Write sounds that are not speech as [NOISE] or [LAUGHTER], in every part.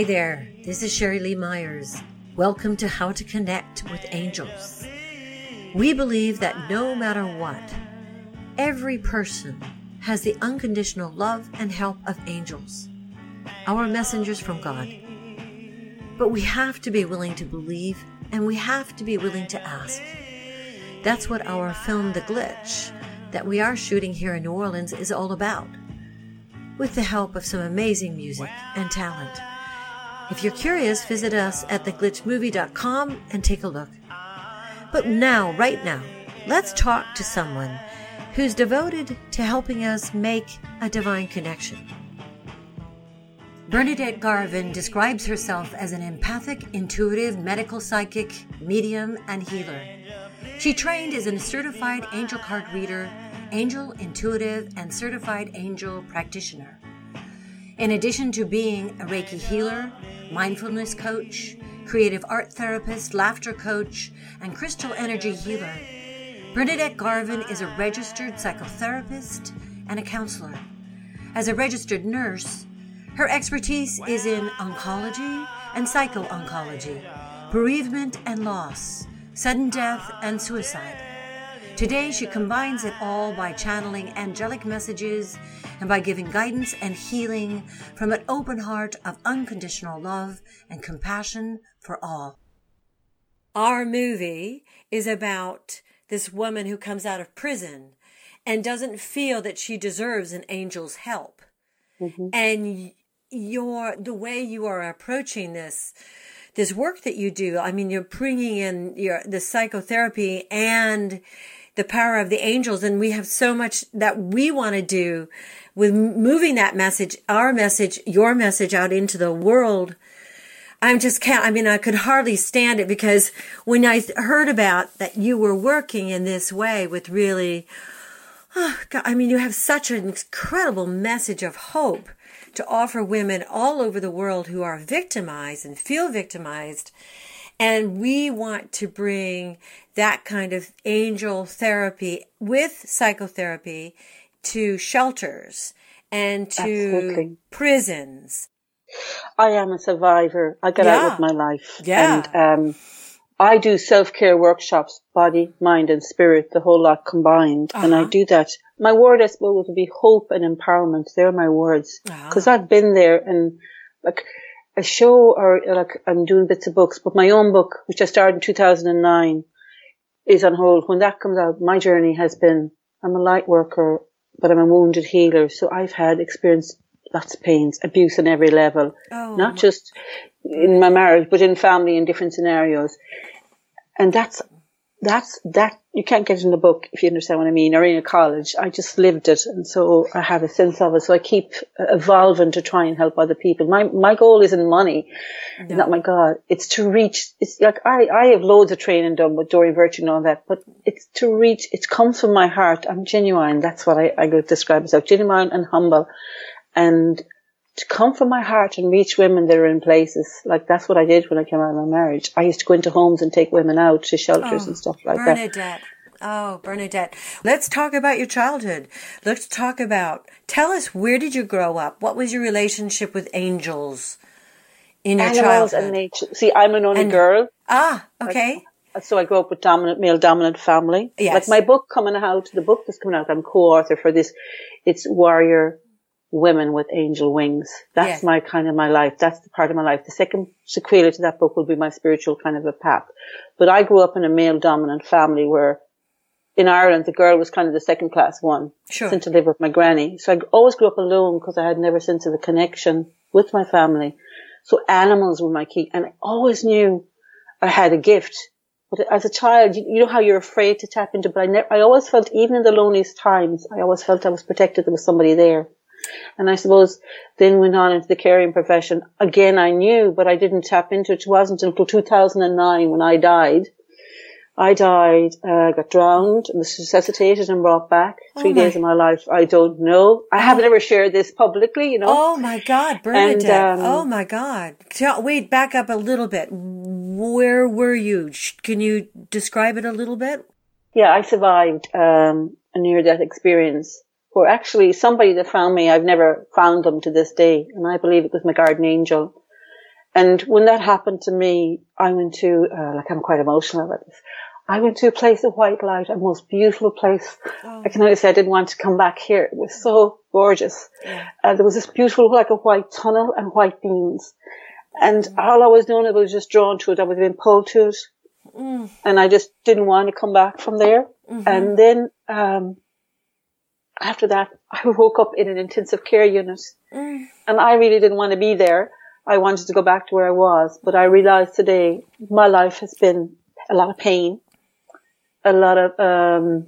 Hi there, this is Sherry Lee Myers. Welcome to How to Connect with Angels. We believe that no matter what, every person has the unconditional love and help of angels, our messengers from God. But we have to be willing to believe and we have to be willing to ask. That's what our film, The Glitch, that we are shooting here in New Orleans is all about, with the help of some amazing music and talent. If you're curious, visit us at theglitchmovie.com and take a look. But now, right now, let's talk to someone who's devoted to helping us make a divine connection. Bernadette Garvin describes herself as an empathic, intuitive, medical psychic, medium, and healer. She trained as a certified angel card reader, angel intuitive, and certified angel practitioner. In addition to being a Reiki healer, mindfulness coach, creative art therapist, laughter coach, and crystal energy healer, Bernadette Garvin is a registered psychotherapist and a counselor. As a registered nurse, her expertise is in oncology and psycho oncology, bereavement and loss, sudden death and suicide. Today, she combines it all by channeling angelic messages and by giving guidance and healing from an open heart of unconditional love and compassion for all. Our movie is about this woman who comes out of prison and doesn't feel that she deserves an angel's help. Mm-hmm. And your the way you are approaching this this work that you do i mean you're bringing in your the psychotherapy and the power of the angels and we have so much that we want to do with moving that message our message your message out into the world I'm just can't i mean i could hardly stand it because when i heard about that you were working in this way with really oh God, i mean you have such an incredible message of hope to offer women all over the world who are victimized and feel victimized. And we want to bring that kind of angel therapy with psychotherapy to shelters and to Absolutely. prisons. I am a survivor. I got yeah. out with my life. Yeah. And um, I do self care workshops, body, mind, and spirit, the whole lot combined. Uh-huh. And I uh-huh. do that my word, I suppose, would be hope and empowerment. They're my words. Because ah. I've been there and like a show or like I'm doing bits of books, but my own book, which I started in 2009, is on hold. When that comes out, my journey has been, I'm a light worker, but I'm a wounded healer. So I've had experience lots of pains, abuse on every level, oh. not just in my marriage, but in family in different scenarios. And that's that's that you can't get in the book if you understand what I mean, or in a college. I just lived it, and so I have a sense of it. So I keep evolving to try and help other people. My my goal isn't money, no. not my God. It's to reach. It's like I I have loads of training done with Doreen Virtue and all that, but it's to reach. It comes from my heart. I'm genuine. That's what I I would describe myself: genuine and humble, and to come from my heart and reach women that are in places. Like that's what I did when I came out of my marriage. I used to go into homes and take women out to shelters oh, and stuff like that. Bernadette. that. Oh, Bernadette. Let's talk about your childhood. Let's talk about, tell us, where did you grow up? What was your relationship with angels in your Animals childhood? And nature. See, I'm an only and, girl. Ah, okay. Like, so I grew up with dominant, male dominant family. Yes. Like my book coming out, the book that's coming out, I'm co-author for this. It's Warrior women with angel wings. That's my kind of my life. That's the part of my life. The second sequela to that book will be my spiritual kind of a path. But I grew up in a male dominant family where in Ireland the girl was kind of the second class one. Sure. Sent to live with my granny. So I always grew up alone because I had never sense of the connection with my family. So animals were my key and I always knew I had a gift. But as a child, you, you know how you're afraid to tap into, but I never, I always felt, even in the loneliest times, I always felt I was protected. There was somebody there. And I suppose then went on into the caring profession. Again, I knew, but I didn't tap into it. It wasn't until 2009 when I died. I died, uh, got drowned, was resuscitated and brought back. Three oh days of my life, I don't know. I oh. haven't ever shared this publicly, you know. Oh my God, Bernadette. And, um, oh my God. Tell, wait, back up a little bit. Where were you? Can you describe it a little bit? Yeah, I survived um, a near-death experience were actually somebody that found me. I've never found them to this day, and I believe it was my guardian angel. And when that happened to me, I went to, uh, like I'm quite emotional about this. I went to a place of white light, a most beautiful place. Oh. I can only say I didn't want to come back here. It was so gorgeous. Yeah. Uh, there was this beautiful, like a white tunnel and white beams. And mm. all I was doing, I was just drawn to it. I was being pulled to it. Mm. And I just didn't want to come back from there. Mm-hmm. And then, um, after that, [LAUGHS] I woke up in an intensive care unit. Mm. And I really didn't want to be there. I wanted to go back to where I was, but I realized today my life has been a lot of pain, a lot of, um,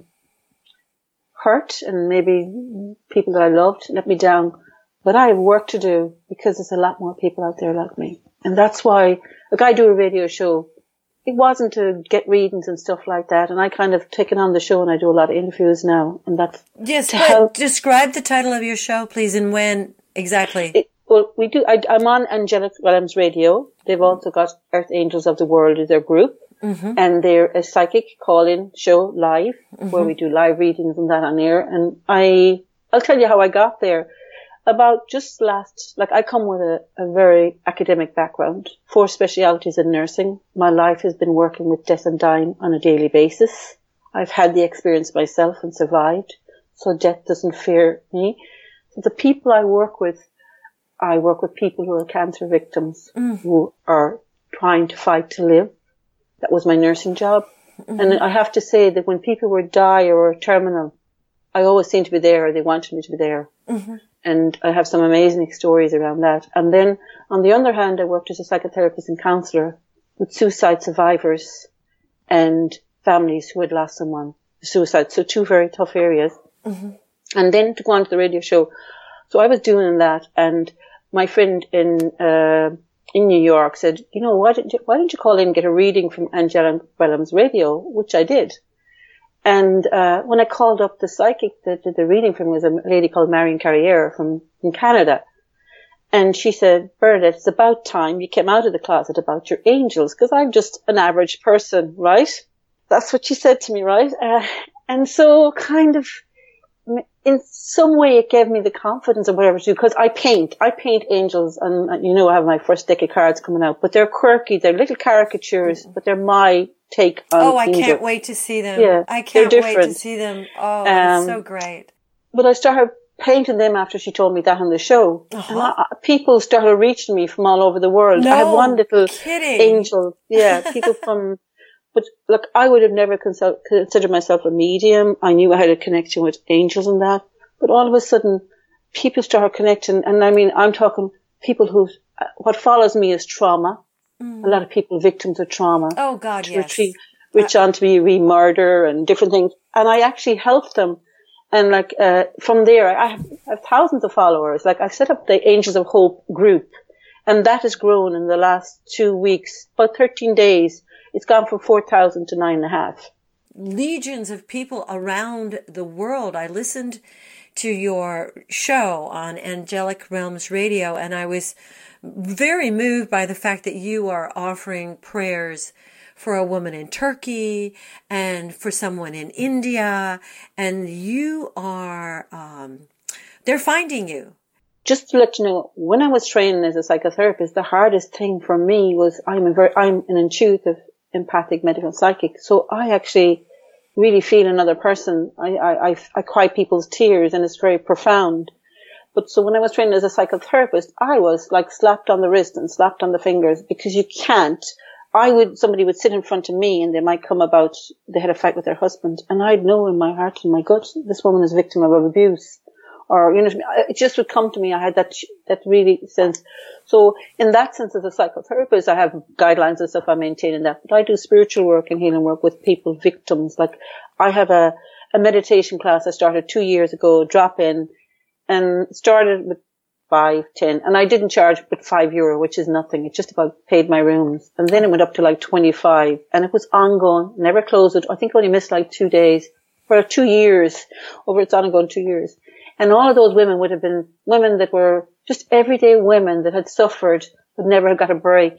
hurt and maybe people that I loved let me down. But I have work to do because there's a lot more people out there like me. And that's why, like I do a radio show it wasn't to get readings and stuff like that. And I kind of taken on the show and I do a lot of interviews now. And that's yes. Help. Describe the title of your show, please, and when exactly. It, well, we do. I, am on Angelic Realms Radio. They've also got Earth Angels of the World as their group. Mm-hmm. And they're a psychic call-in show live mm-hmm. where we do live readings and that on air. And I, I'll tell you how I got there about just last, like I come with a, a very academic background, four specialities in nursing. My life has been working with death and dying on a daily basis. I've had the experience myself and survived, so death doesn't fear me. So the people I work with, I work with people who are cancer victims mm. who are trying to fight to live. That was my nursing job. Mm-hmm. And I have to say that when people were die or terminal, I always seemed to be there or they wanted me to be there. Mm-hmm and I have some amazing stories around that. And then on the other hand, I worked as a psychotherapist and counselor with suicide survivors and families who had lost someone to suicide. So two very tough areas. Mm-hmm. And then to go on to the radio show. So I was doing that and my friend in, uh, in New York said, you know, why don't you, why don't you call in and get a reading from Angelic Realms radio, which I did. And uh, when I called up the psychic that did the reading for me was a lady called Marion Carriere from, from Canada. And she said, Bernadette, it's about time you came out of the closet about your angels, because I'm just an average person, right? That's what she said to me, right? Uh, and so kind of in some way it gave me the confidence or whatever to do because I paint. I paint angels and uh, you know I have my first deck of cards coming out, but they're quirky. They're little caricatures, but they're my take on Oh, I can't wait to see them. Yeah, I can't wait to see them. Oh, um, so great. But I started painting them after she told me that on the show. Uh-huh. I, people started reaching me from all over the world. No, I had one little kidding. angel. Yeah, [LAUGHS] people from but look, I would have never consult, considered myself a medium. I knew I had a connection with angels and that. But all of a sudden, people start connecting. And I mean, I'm talking people who, what follows me is trauma. Mm. A lot of people victims of trauma. Oh God, yes. Retreat, which uh, on to be re-murder and different things. And I actually helped them. And like, uh, from there, I have, I have thousands of followers. Like I've set up the Angels of Hope group and that has grown in the last two weeks, about 13 days it's gone from 4,000 to nine and a half. Legions of people around the world. I listened to your show on Angelic Realms Radio and I was very moved by the fact that you are offering prayers for a woman in Turkey and for someone in India, and you are, um, they're finding you. Just to let you know, when I was training as a psychotherapist, the hardest thing for me was I'm a very, I'm an intuitive empathic medical psychic. So I actually really feel another person. I, I, I, I cry people's tears and it's very profound. But so when I was trained as a psychotherapist, I was like slapped on the wrist and slapped on the fingers because you can't. I would, somebody would sit in front of me and they might come about, they had a fight with their husband and I'd know in my heart and my gut, this woman is a victim of abuse or, you know, it just would come to me. I had that, that really sense. So in that sense, as a psychotherapist, I have guidelines and stuff I maintain in that, but I do spiritual work and healing work with people, victims. Like I have a, a meditation class I started two years ago, drop in and started with five, ten, and I didn't charge but five euro, which is nothing. It just about paid my rooms. And then it went up to like 25 and it was ongoing, never closed it. I think I only missed like two days for two years over its ongoing two years. And all of those women would have been women that were just everyday women that had suffered but never got a break.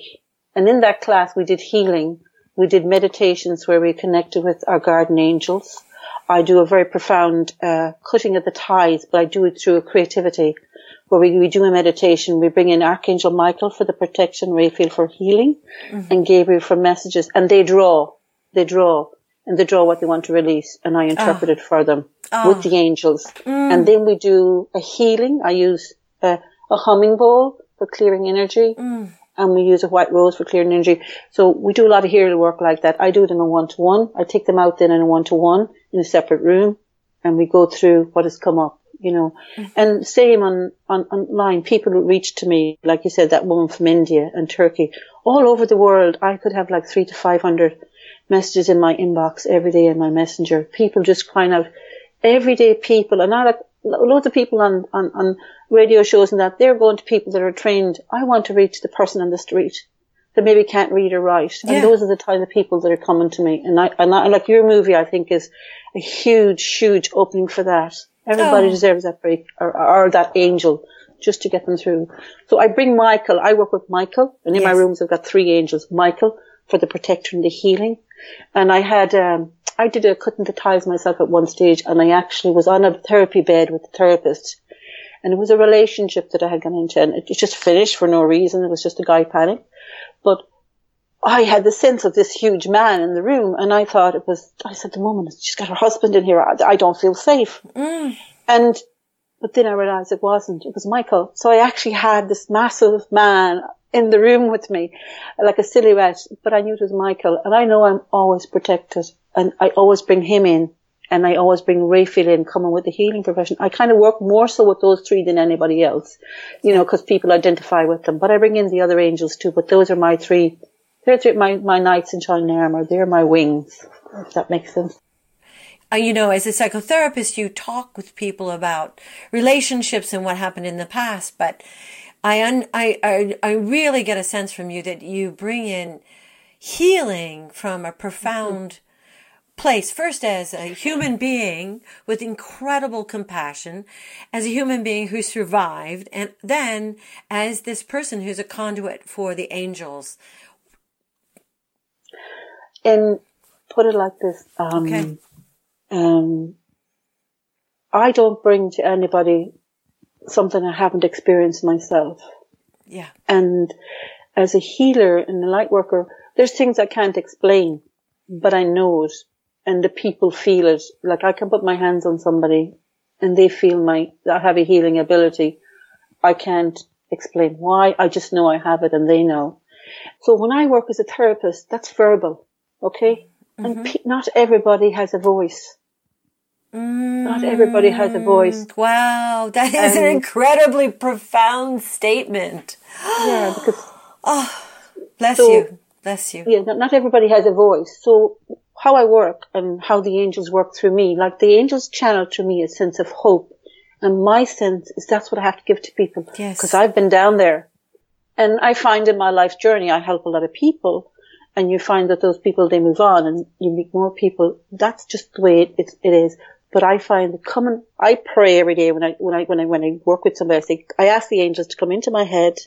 And in that class, we did healing. We did meditations where we connected with our guardian angels. I do a very profound uh, cutting of the ties, but I do it through a creativity, where we, we do a meditation. We bring in Archangel Michael for the protection, Raphael for healing, mm-hmm. and Gabriel for messages. And they draw, they draw, and they draw what they want to release, and I interpret oh. it for them oh. with the angels. Mm. And then we do a healing. I use a, a humming bowl for clearing energy. Mm. And we use a white rose for clearing energy. So we do a lot of healing work like that. I do it in a one to one. I take them out then in a one to one in a separate room and we go through what has come up you know. Mm-hmm. And same on, on online, people reach to me, like you said, that woman from India and Turkey, all over the world. I could have like three to five hundred messages in my inbox every day in my messenger. People just crying out, everyday people, and I like loads of people on, on, on radio shows and that they're going to people that are trained. I want to reach the person on the street that maybe can't read or write. Yeah. And those are the kind of people that are coming to me. And I, and I, like your movie, I think is a huge, huge opening for that. Everybody oh. deserves that break or, or, that angel just to get them through. So I bring Michael. I work with Michael, and in yes. my rooms I've got three angels. Michael for the protection and the healing, and I had um, I did a cutting the ties myself at one stage, and I actually was on a therapy bed with a therapist, and it was a relationship that I had gone into, and it just finished for no reason. It was just a guy panic, but I had the sense of this huge man in the room, and I thought it was. I said, "The woman, she's got her husband in here. I, I don't feel safe." Mm. And but then I realised it wasn't. It was Michael. So I actually had this massive man in the room with me, like a silhouette. But I knew it was Michael, and I know I'm always protected, and I always bring him in, and I always bring Raphael in, coming with the healing profession. I kind of work more so with those three than anybody else, you know, because people identify with them. But I bring in the other angels too. But those are my three they're my, my knights in shining armor. They're my wings, if that makes sense. Uh, you know, as a psychotherapist, you talk with people about relationships and what happened in the past, but I, un, I, I, I really get a sense from you that you bring in healing from a profound place. First, as a human being with incredible compassion, as a human being who survived, and then as this person who's a conduit for the angels and put it like this. Um, okay. Um, I don't bring to anybody something I haven't experienced myself. Yeah. And as a healer and a light worker, there's things I can't explain, but I know it and the people feel it. Like I can put my hands on somebody and they feel my, I have a healing ability. I can't explain why. I just know I have it and they know. So when I work as a therapist, that's verbal. Okay? Mm-hmm. And pe- not everybody has a voice. Mm-hmm. Not everybody has a voice. Wow, that is an incredibly profound statement. yeah, because. [GASPS] Oh, bless so, you. Bless you. Yeah, not, not everybody has a voice. So how I work and how the angels work through me, like the angels channel through me a sense of hope. And my sense is that's what I have to give to people. Yes. Because I've been down there. And I find in my life journey, I help a lot of people and you find that those people they move on and you meet more people. That's just the way it, it, it is. But I find that coming, I pray every day when I when I when I when I work with somebody. I say I ask the angels to come into my head,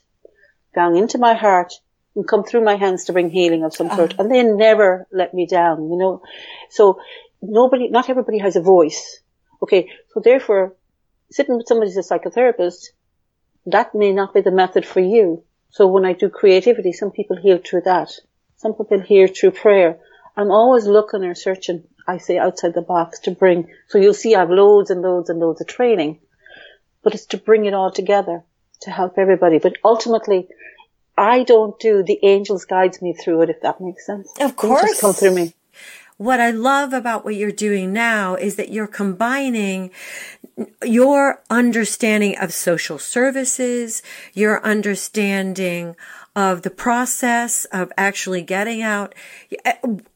down into my heart, and come through my hands to bring healing of some sort. Uh-huh. And they never let me down. You know, so nobody, not everybody has a voice. Okay, so therefore, sitting with somebody as a psychotherapist, that may not be the method for you. So when I do creativity, some people heal through that. Some people hear through prayer. I'm always looking or searching, I say, outside the box to bring. So you'll see I have loads and loads and loads of training, but it's to bring it all together to help everybody. But ultimately, I don't do the angels guides me through it, if that makes sense. Of course. Come through me. What I love about what you're doing now is that you're combining your understanding of social services, your understanding of the process of actually getting out.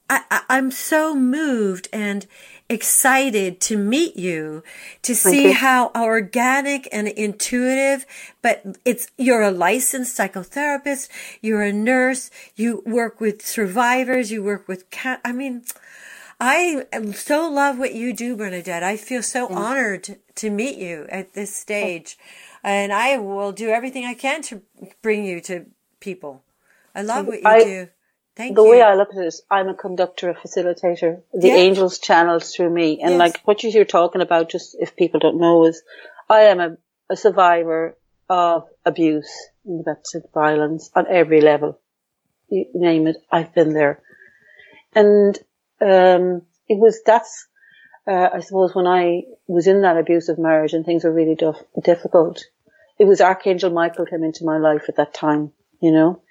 I, am so moved and excited to meet you to see you. how organic and intuitive but it's you're a licensed psychotherapist you're a nurse you work with survivors you work with cat i mean i so love what you do bernadette i feel so honored to meet you at this stage and i will do everything i can to bring you to people. I love what you I, do. Thank the you. way I look at it is I'm a conductor, a facilitator. The yeah. angels channels through me. And yes. like what you're talking about, just if people don't know, is I am a, a survivor of abuse and domestic violence on every level. You name it, I've been there. And um, it was that's uh, I suppose when I was in that abusive marriage and things were really dif- difficult, it was Archangel Michael came into my life at that time, you know.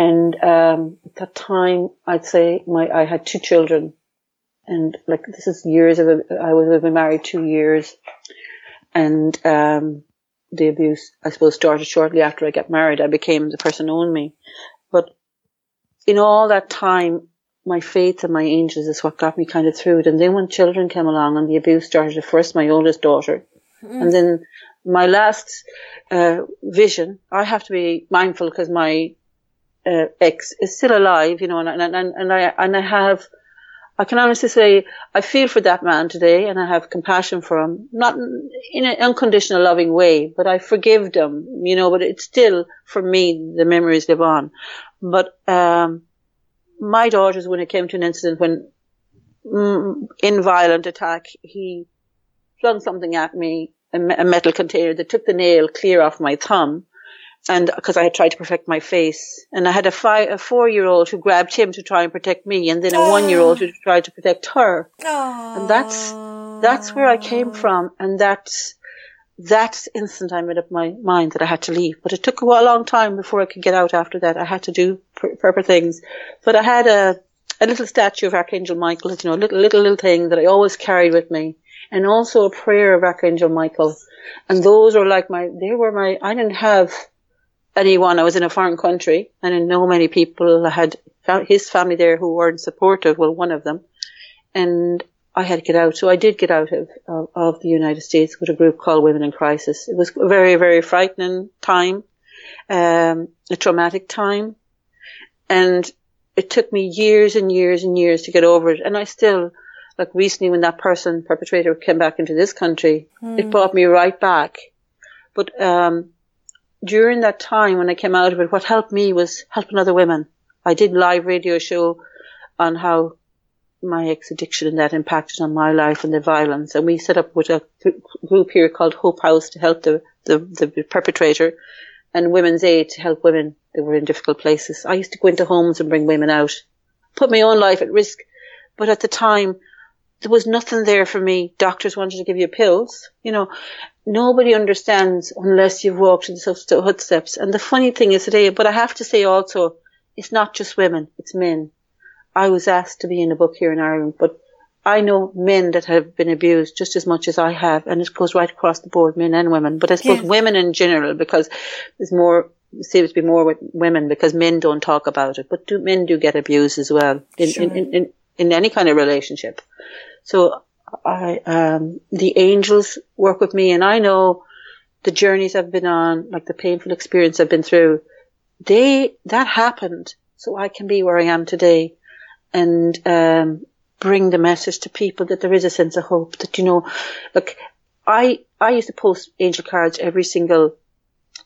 And um, at that time, I'd say my I had two children, and like this is years of I was been married two years, and um, the abuse I suppose started shortly after I got married. I became the person who owned me, but in all that time, my faith and my angels is what got me kind of through it. And then when children came along and the abuse started, at first my oldest daughter, mm. and then my last uh, vision, I have to be mindful because my uh, ex is still alive, you know, and, and, and, and I, and I have, I can honestly say I feel for that man today and I have compassion for him, not in an unconditional loving way, but I forgive them, you know, but it's still, for me, the memories live on. But, um, my daughters, when it came to an incident when, mm, in violent attack, he flung something at me, a, a metal container that took the nail clear off my thumb and because I had tried to protect my face, and I had a five, a four-year-old who grabbed him to try and protect me, and then a oh. one-year-old who tried to protect her, oh. and that's that's where I came from, and that's that instant I made up my mind that I had to leave. But it took a long time before I could get out. After that, I had to do proper things, but I had a a little statue of Archangel Michael, you know, a little little little thing that I always carried with me, and also a prayer of Archangel Michael. And those are like my, they were my, I didn't have anyone. I was in a foreign country and I know many people had his family there who weren't supportive. Well, one of them. And I had to get out. So I did get out of, of, of the United States with a group called Women in Crisis. It was a very, very frightening time, um, a traumatic time. And it took me years and years and years to get over it. And I still, like recently when that person, perpetrator came back into this country, mm. it hmm. brought me right back. But, um, during that time when I came out of it, what helped me was helping other women. I did live radio show on how my ex addiction and that impacted on my life and the violence. And we set up with a group here called Hope House to help the, the, the perpetrator and Women's Aid to help women that were in difficult places. I used to go into homes and bring women out, put my own life at risk. But at the time, there was nothing there for me. Doctors wanted to give you pills. You know, nobody understands unless you've walked in the footsteps. And the funny thing is today, but I have to say also, it's not just women, it's men. I was asked to be in a book here in Ireland, but I know men that have been abused just as much as I have, and it goes right across the board, men and women. But I suppose yes. women in general, because there's more, seems to be more with women because men don't talk about it, but do, men do get abused as well in, sure. in, in, in, in any kind of relationship. So I, um, the angels work with me and I know the journeys I've been on, like the painful experience I've been through, they, that happened so I can be where I am today and, um, bring the message to people that there is a sense of hope that, you know, look, I, I used to post angel cards every single,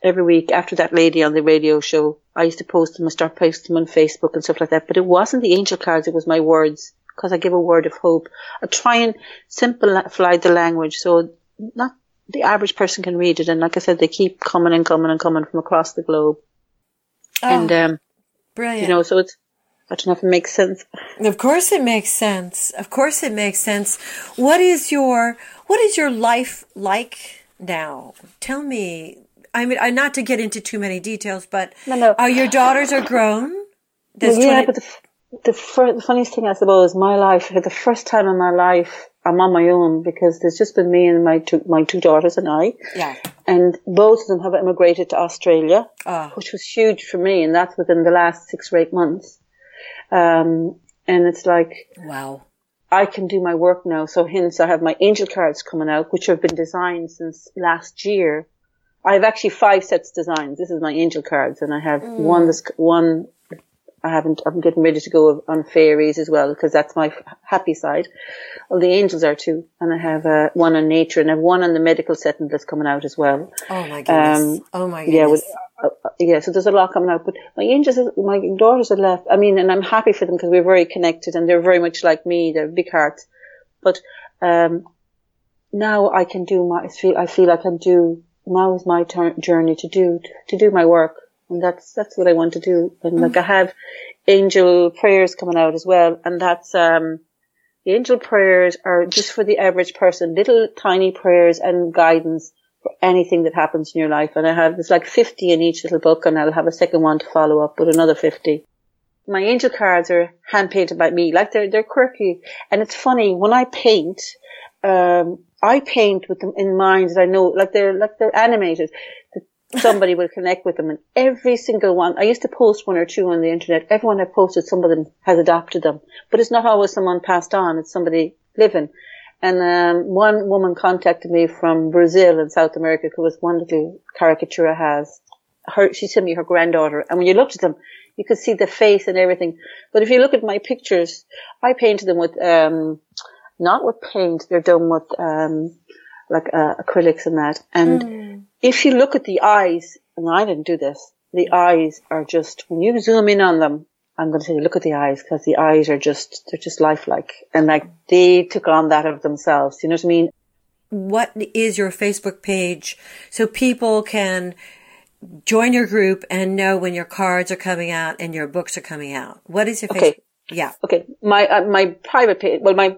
every week after that lady on the radio show. I used to post them and start posting them on Facebook and stuff like that, but it wasn't the angel cards, it was my words because I give a word of hope. I try and simplify the language so not the average person can read it. And like I said, they keep coming and coming and coming from across the globe. Oh, and, um, brilliant. You know, so it's, I don't know if it makes sense. Of course it makes sense. Of course it makes sense. What is your, what is your life like now? Tell me. I mean, not to get into too many details, but no, no. are your daughters are grown? Well, yeah, 20- but the, the, the funniest thing, I suppose, my life, for the first time in my life, I'm on my own because there's just been me and my two, my two daughters and I. Yeah. And both of them have immigrated to Australia, oh. which was huge for me. And that's within the last six or eight months. Um, and it's like, wow, I can do my work now. So hence I have my angel cards coming out, which have been designed since last year. I have actually five sets designed. This is my angel cards and I have mm. one, this, one I haven't, I'm getting ready to go on fairies as well because that's my happy side. Well, the angels are too. And I have uh, one on nature and I have one on the medical setting that's coming out as well. Oh my goodness. Um, oh my goodness. Yeah, with, uh, uh, yeah, so there's a lot coming out. But my angels, my daughters are left. I mean, and I'm happy for them because we're very connected and they're very much like me. They're big hearts. But um, now I can do my, I feel, I feel I can do now is my turn, journey to do, to do my work. And that's, that's what I want to do. And mm. like I have angel prayers coming out as well. And that's, um, the angel prayers are just for the average person, little tiny prayers and guidance for anything that happens in your life. And I have, there's like 50 in each little book and I'll have a second one to follow up with another 50. My angel cards are hand painted by me. Like they're, they're quirky. And it's funny, when I paint, um, I paint with them in mind that I know, like they're, like they're animated. Somebody will connect with them and every single one, I used to post one or two on the internet. Everyone I posted, some of them has adopted them, but it's not always someone passed on. It's somebody living. And um, one woman contacted me from Brazil in South America who was one little caricature has. Her, she sent me her granddaughter. And when you looked at them, you could see the face and everything. But if you look at my pictures, I painted them with, um, not with paint. They're done with um, like uh, acrylics and that. And mm. If you look at the eyes, and I didn't do this, the eyes are just when you zoom in on them. I'm going to say, look at the eyes because the eyes are just, they're just lifelike. And like they took on that of themselves. You know what I mean? What is your Facebook page so people can join your group and know when your cards are coming out and your books are coming out? What is your okay. Facebook? Yeah. Okay. My, uh, my private page, well, my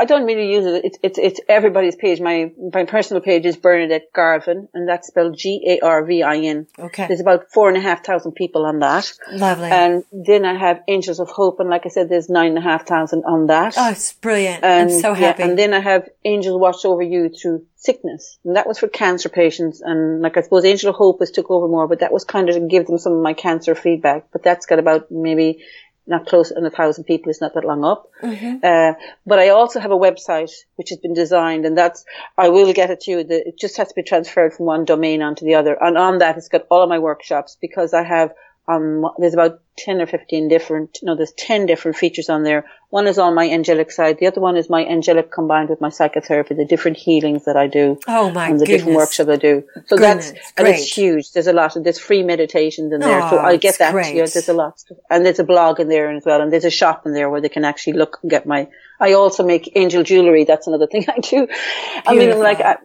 I don't really use it. It's, it's, it's everybody's page. My, my personal page is Bernadette Garvin and that's spelled G-A-R-V-I-N. Okay. There's about four and a half thousand people on that. Lovely. And then I have Angels of Hope and like I said, there's nine and a half thousand on that. Oh, it's brilliant. And, I'm so happy. Yeah, and then I have Angels Watch Over You through sickness. And that was for cancer patients. And like I suppose Angel of Hope was took over more, but that was kind of to give them some of my cancer feedback. But that's got about maybe not close on a thousand people. It's not that long up. Mm-hmm. Uh, but I also have a website which has been designed and that's, I will get it to you. The, it just has to be transferred from one domain onto the other. And on that, it's got all of my workshops because I have um, there's about 10 or 15 different, no, there's 10 different features on there. One is on my angelic side. The other one is my angelic combined with my psychotherapy, the different healings that I do. Oh my And the goodness. different workshops I do. So goodness, that's, and it's huge. There's a lot of, there's free meditations in there. Oh, so I'll get that great. to you. There's a lot. And there's a blog in there as well. And there's a shop in there where they can actually look and get my, I also make angel jewelry. That's another thing [LAUGHS] I do. Beautiful. I mean, like, I,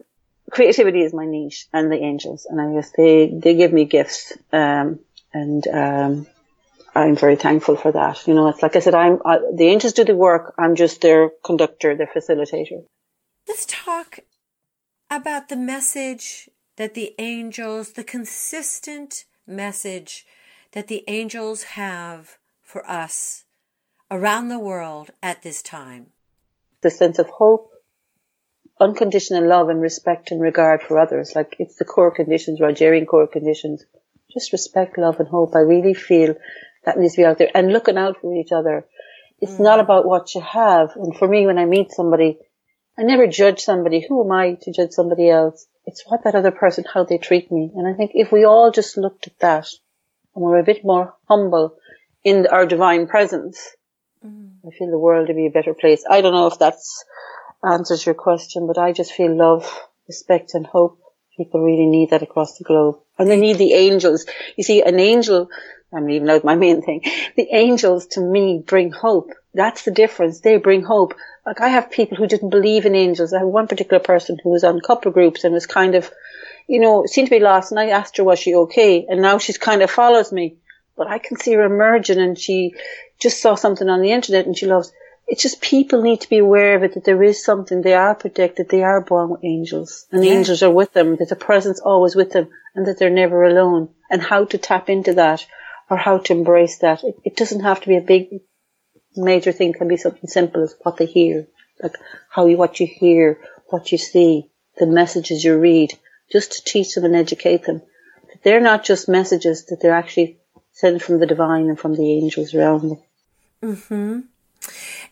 creativity is my niche and the angels. And I guess they, they give me gifts. Um, and, um, I'm very thankful for that. You know, it's like I said, I'm, I, the angels do the work. I'm just their conductor, their facilitator. Let's talk about the message that the angels, the consistent message that the angels have for us around the world at this time. The sense of hope, unconditional love and respect and regard for others. Like it's the core conditions, Rogerian core conditions. Just respect, love and hope. I really feel that needs to be out there and looking out for each other. It's mm. not about what you have. And for me, when I meet somebody, I never judge somebody. Who am I to judge somebody else? It's what that other person, how they treat me. And I think if we all just looked at that and were a bit more humble in our divine presence, mm. I feel the world would be a better place. I don't know if that answers your question, but I just feel love, respect and hope. People really need that across the globe. And they need the angels. You see, an angel I'm leaving out my main thing. The angels to me bring hope. That's the difference. They bring hope. Like I have people who didn't believe in angels. I have one particular person who was on couple groups and was kind of, you know, seemed to be lost. And I asked her, was she okay? And now she's kind of follows me. But I can see her emerging and she just saw something on the internet and she loves, it's just people need to be aware of it, that there is something, they are protected, they are born with angels and yeah. angels are with them, there's a presence always with them and that they're never alone and how to tap into that or how to embrace that. It, it doesn't have to be a big major thing. It can be something simple as what they hear, like how you, what you hear, what you see, the messages you read, just to teach them and educate them. That they're not just messages, that they're actually sent from the divine and from the angels around them. Mm-hmm.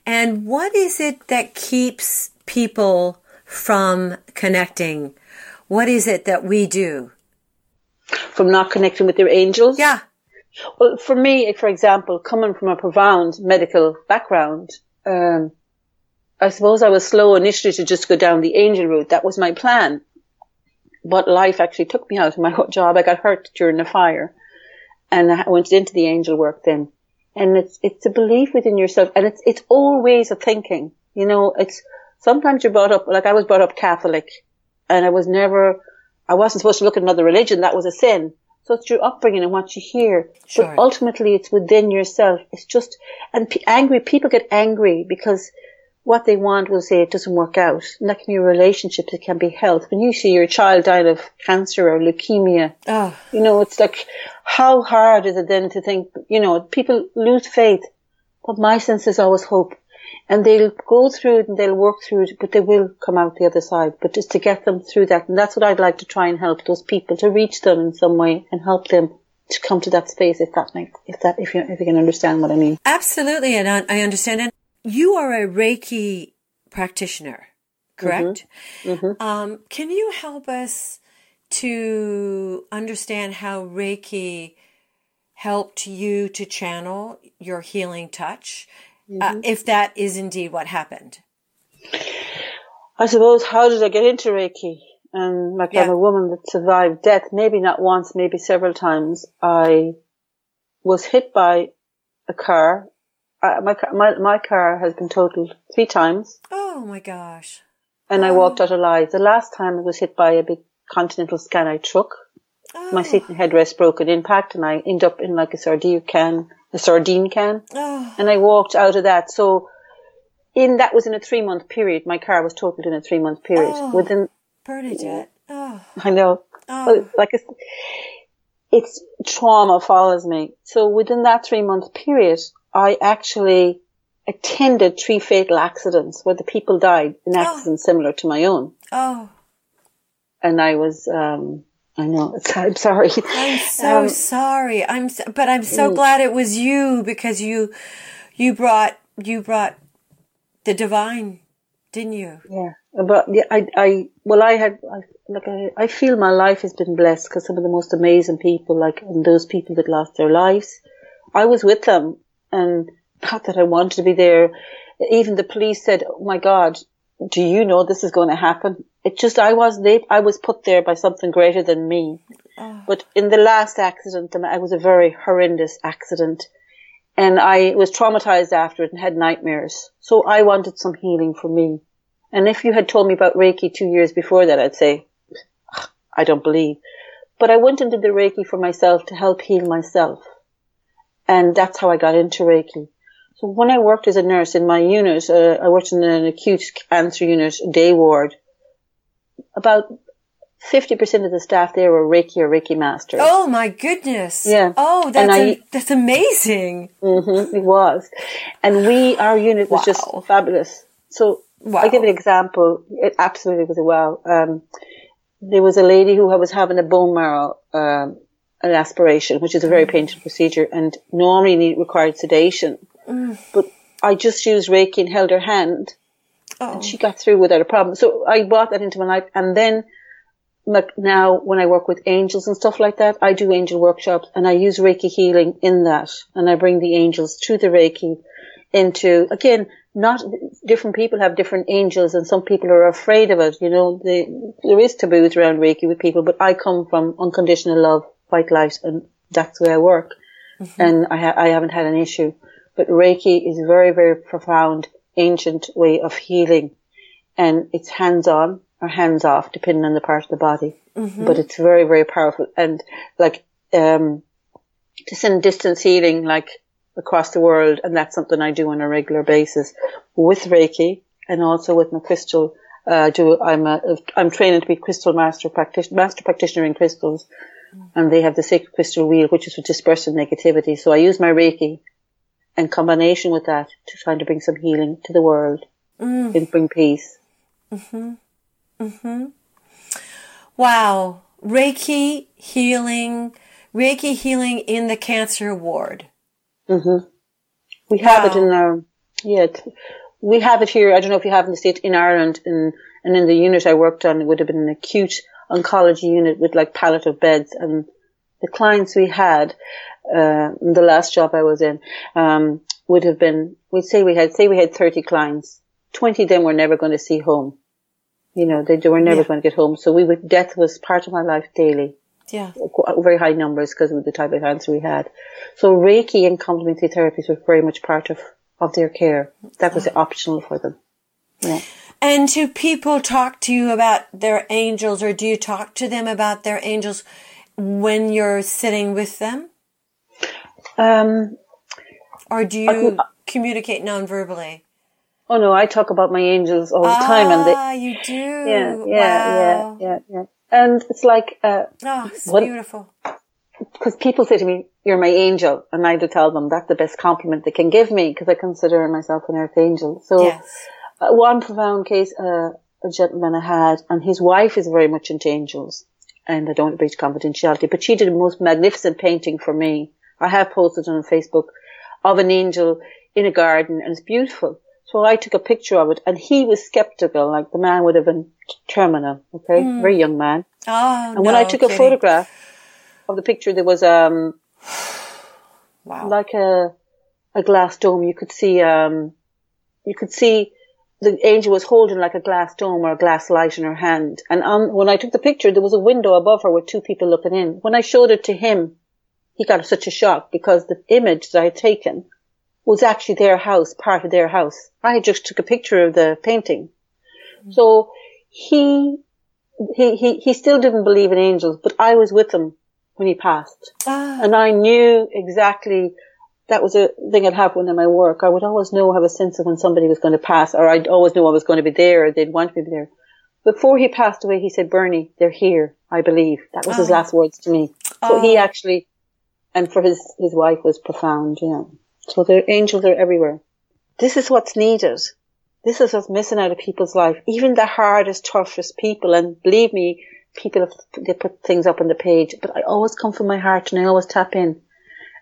And what is it that keeps people from connecting? What is it that we do? From not connecting with their angels? Yeah. Well, for me, for example, coming from a profound medical background, um, I suppose I was slow initially to just go down the angel route. That was my plan. But life actually took me out of my [LAUGHS] job. I got hurt during the fire and I went into the angel work then. And it's, it's a belief within yourself and it's, it's all ways of thinking. You know, it's, sometimes you're brought up, like I was brought up Catholic and I was never, I wasn't supposed to look at another religion. That was a sin. So it's your upbringing and what you hear. Sure. But ultimately it's within yourself. It's just, and p- angry, people get angry because what they want will say it doesn't work out. And that can be relationships, it can be health. When you see your child dying of cancer or leukemia, oh. you know, it's like, how hard is it then to think, you know, people lose faith. But my sense is always hope. And they'll go through it and they'll work through it, but they will come out the other side. But just to get them through that. And that's what I'd like to try and help those people to reach them in some way and help them to come to that space if that makes, if that, if you, if you can understand what I mean. Absolutely. And I understand. And you are a Reiki practitioner, correct? Mm-hmm. Mm-hmm. Um, can you help us to understand how Reiki helped you to channel your healing touch, uh, mm-hmm. uh, if that is indeed what happened? I suppose, how did I get into Reiki? And like yeah. I'm a woman that survived death, maybe not once, maybe several times. I was hit by a car uh, my, my, my car has been totaled three times. Oh my gosh. And oh. I walked out alive. The last time I was hit by a big Continental Scania truck. Oh. My seat and headrest broke in impact and I end up in like a sardine can, a sardine can. Oh. And I walked out of that. So in, that was in a three month period. My car was totaled in a three month period. Oh, Within, Bernadette. Oh. I know. Oh. Like it's, it's trauma follows me. So within that three month period, I actually attended three fatal accidents where the people died in oh. accidents oh. similar to my own. Oh. And I was, um, I know. [LAUGHS] I'm sorry. I'm so um, sorry. I'm, so, but I'm so mm. glad it was you because you, you brought, you brought the divine, didn't you? Yeah. But yeah, I, I, well, I had, I, like, I, I feel my life has been blessed because some of the most amazing people, like, and those people that lost their lives, I was with them and not that I wanted to be there. Even the police said, "Oh my God, do you know this is going to happen?" It just I was they I was put there by something greater than me. Oh. But in the last accident, I was a very horrendous accident, and I was traumatized after it and had nightmares. So I wanted some healing for me. And if you had told me about Reiki two years before that, I'd say, I don't believe. But I went and did the Reiki for myself to help heal myself. And that's how I got into Reiki. So when I worked as a nurse in my unit, uh, I worked in an acute cancer unit, day ward. About 50% of the staff there were Reiki or Reiki masters. Oh my goodness. Yeah. Oh, that's, I, a, that's amazing. Mm-hmm, it was. And we, our unit was wow. just fabulous. So wow. I give an example. It absolutely was a wow. Um, there was a lady who was having a bone marrow, um, an aspiration, which is a very mm. painful procedure and normally need required sedation. Mm. But I just used Reiki and held her hand oh. and she got through without a problem. So I brought that into my life and then like now when I work with angels and stuff like that, I do angel workshops and I use Reiki healing in that and I bring the angels to the Reiki into, again, not different people have different angels and some people are afraid of it. You know, they, there is taboos around Reiki with people, but I come from unconditional love white light and that's where I work. Mm-hmm. And I, ha- I haven't had an issue. But Reiki is a very, very profound, ancient way of healing. And it's hands on or hands off, depending on the part of the body. Mm-hmm. But it's very, very powerful. And like, um, to send distance healing, like across the world. And that's something I do on a regular basis with Reiki and also with my crystal. Uh, do I'm a, I'm training to be crystal master practitioner, master practitioner in crystals and they have the sacred crystal wheel, which is for dispersing negativity. So I use my Reiki in combination with that to try to bring some healing to the world mm. and bring peace. Mhm. Mhm. Wow, Reiki healing, Reiki healing in the cancer ward. Mhm. We have it in our yeah. We have it here. I don't know if you have in the state in Ireland, in, and in the unit I worked on, it would have been an acute oncology unit with like palliative beds and the clients we had, uh, the last job I was in, um, would have been, we'd say we had, say we had 30 clients, 20 of them were never going to see home. You know, they, they were never yeah. going to get home. So we would, death was part of my life daily. Yeah. Very high numbers because of the type of cancer we had. So Reiki and complementary therapies were very much part of, of their care. That was optional for them. Yeah. And do people talk to you about their angels, or do you talk to them about their angels when you're sitting with them? Um, or do you communicate non-verbally? Oh no, I talk about my angels all the ah, time, and they, ah, you do. Yeah, yeah, wow. yeah, yeah, yeah. And it's like, uh, oh, it's what, beautiful. Because people say to me, "You're my angel," and I do tell them that's the best compliment they can give me because I consider myself an earth angel. So, yes. One profound case, uh, a gentleman I had, and his wife is very much into angels, and I don't breach confidentiality, but she did a most magnificent painting for me. I have posted on Facebook of an angel in a garden, and it's beautiful. So I took a picture of it, and he was skeptical, like the man would have been terminal, okay, mm. very young man. Oh, and when I took kidding. a photograph of the picture, there was um, [SIGHS] wow, like a a glass dome. You could see um, you could see the angel was holding like a glass dome or a glass light in her hand. And on, when I took the picture, there was a window above her with two people looking in. When I showed it to him, he got such a shock because the image that I had taken was actually their house, part of their house. I just took a picture of the painting. Mm-hmm. So he, he, he, he still didn't believe in angels, but I was with him when he passed. Ah. And I knew exactly that was a thing that happened in my work. I would always know, have a sense of when somebody was going to pass, or I'd always know I was going to be there, or they'd want me to be there. Before he passed away, he said, Bernie, they're here, I believe. That was oh. his last words to me. So oh. he actually, and for his, his wife was profound, you know. So the angels are everywhere. This is what's needed. This is what's missing out of people's life. Even the hardest, toughest people, and believe me, people have, they put things up on the page, but I always come from my heart and I always tap in.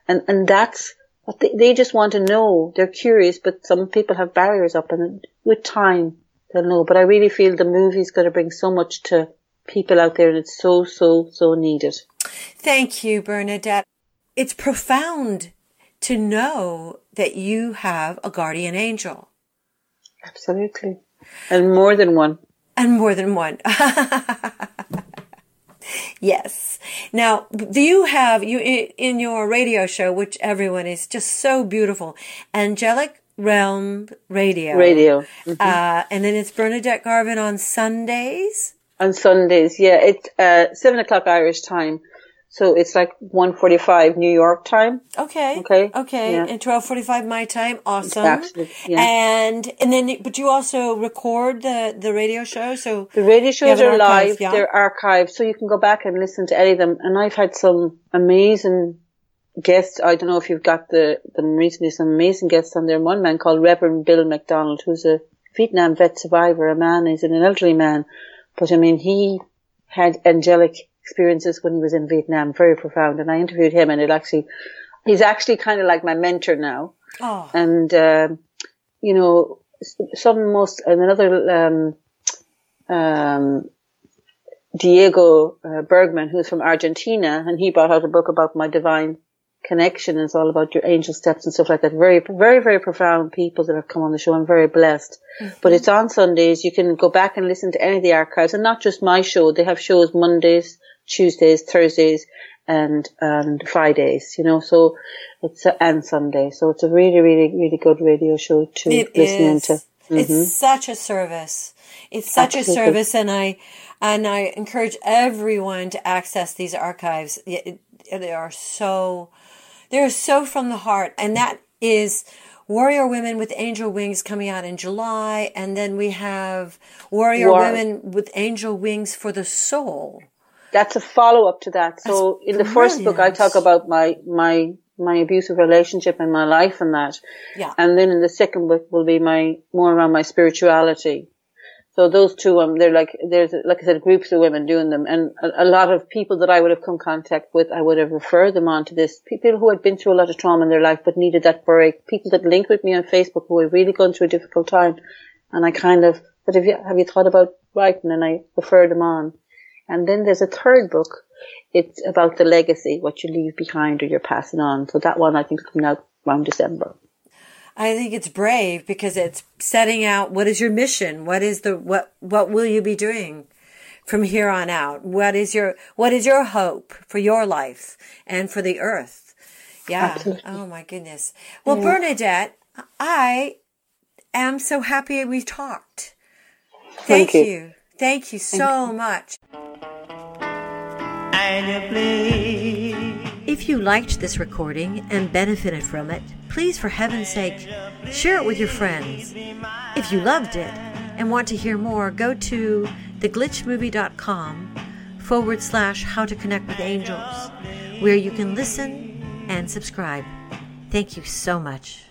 And, and that's what they, they just want to know. They're curious, but some people have barriers up and with time they'll know. But I really feel the movie's going to bring so much to people out there and it's so, so, so needed. Thank you, Bernadette. It's profound to know that you have a guardian angel. Absolutely. And more than one. And more than one. [LAUGHS] yes. Now, do you have you in your radio show, which everyone is just so beautiful, Angelic Realm Radio. Radio. Mm-hmm. Uh, and then it's Bernadette Garvin on Sundays. On Sundays, yeah. It's uh, seven o'clock Irish time. So it's like 1.45 New York time. Okay. Okay. Okay. Yeah. And 12.45 my time. Awesome. Exactly. Yeah. And, and then, but you also record the, the radio show. So the radio shows are live. Yeah. They're archived. So you can go back and listen to any of them. And I've had some amazing guests. I don't know if you've got the, the recently some amazing guests on there. One man called Reverend Bill McDonald, who's a Vietnam vet survivor, a man, he's an elderly man. But I mean, he had angelic experiences when he was in Vietnam, very profound. And I interviewed him, and it actually, he's actually kind of like my mentor now. Oh. And uh, you know, some most and another um, um, Diego uh, Bergman, who's from Argentina, and he brought out a book about my divine connection. It's all about your angel steps and stuff like that. Very, very, very profound people that have come on the show. I'm very blessed. Mm-hmm. But it's on Sundays. You can go back and listen to any of the archives and not just my show. They have shows Mondays, Tuesdays, Thursdays, and and Fridays. You know, so it's a, and Sunday. So it's a really, really, really good radio show to it listen is. to. Mm-hmm. It's such a service. It's such Absolutely. a service, and I and I encourage everyone to access these archives. They are so they're so from the heart, and that is Warrior Women with Angel Wings coming out in July, and then we have Warrior War. Women with Angel Wings for the Soul that's a follow up to that. So That's in the brilliant. first book, I talk about my, my, my abusive relationship and my life and that. Yeah. And then in the second book will be my, more around my spirituality. So those two, um, they're like, there's, like I said, groups of women doing them. And a, a, lot of people that I would have come contact with, I would have referred them on to this. People who had been through a lot of trauma in their life, but needed that break. People that link with me on Facebook who had really gone through a difficult time. And I kind of, but have you, have you thought about writing? And I referred them on. And then there's a third book. It's about the legacy, what you leave behind or you're passing on. So that one I think is coming out around December. I think it's brave because it's setting out what is your mission? What is the what what will you be doing from here on out? What is your what is your hope for your life and for the earth? Yeah. Absolutely. Oh my goodness. Well, yeah. Bernadette, I am so happy we talked. Thank, Thank you. you. Thank you so Thank much. If you liked this recording and benefited from it, please, for heaven's sake, share it with your friends. If you loved it and want to hear more, go to theglitchmovie.com forward slash how to connect with angels, where you can listen and subscribe. Thank you so much.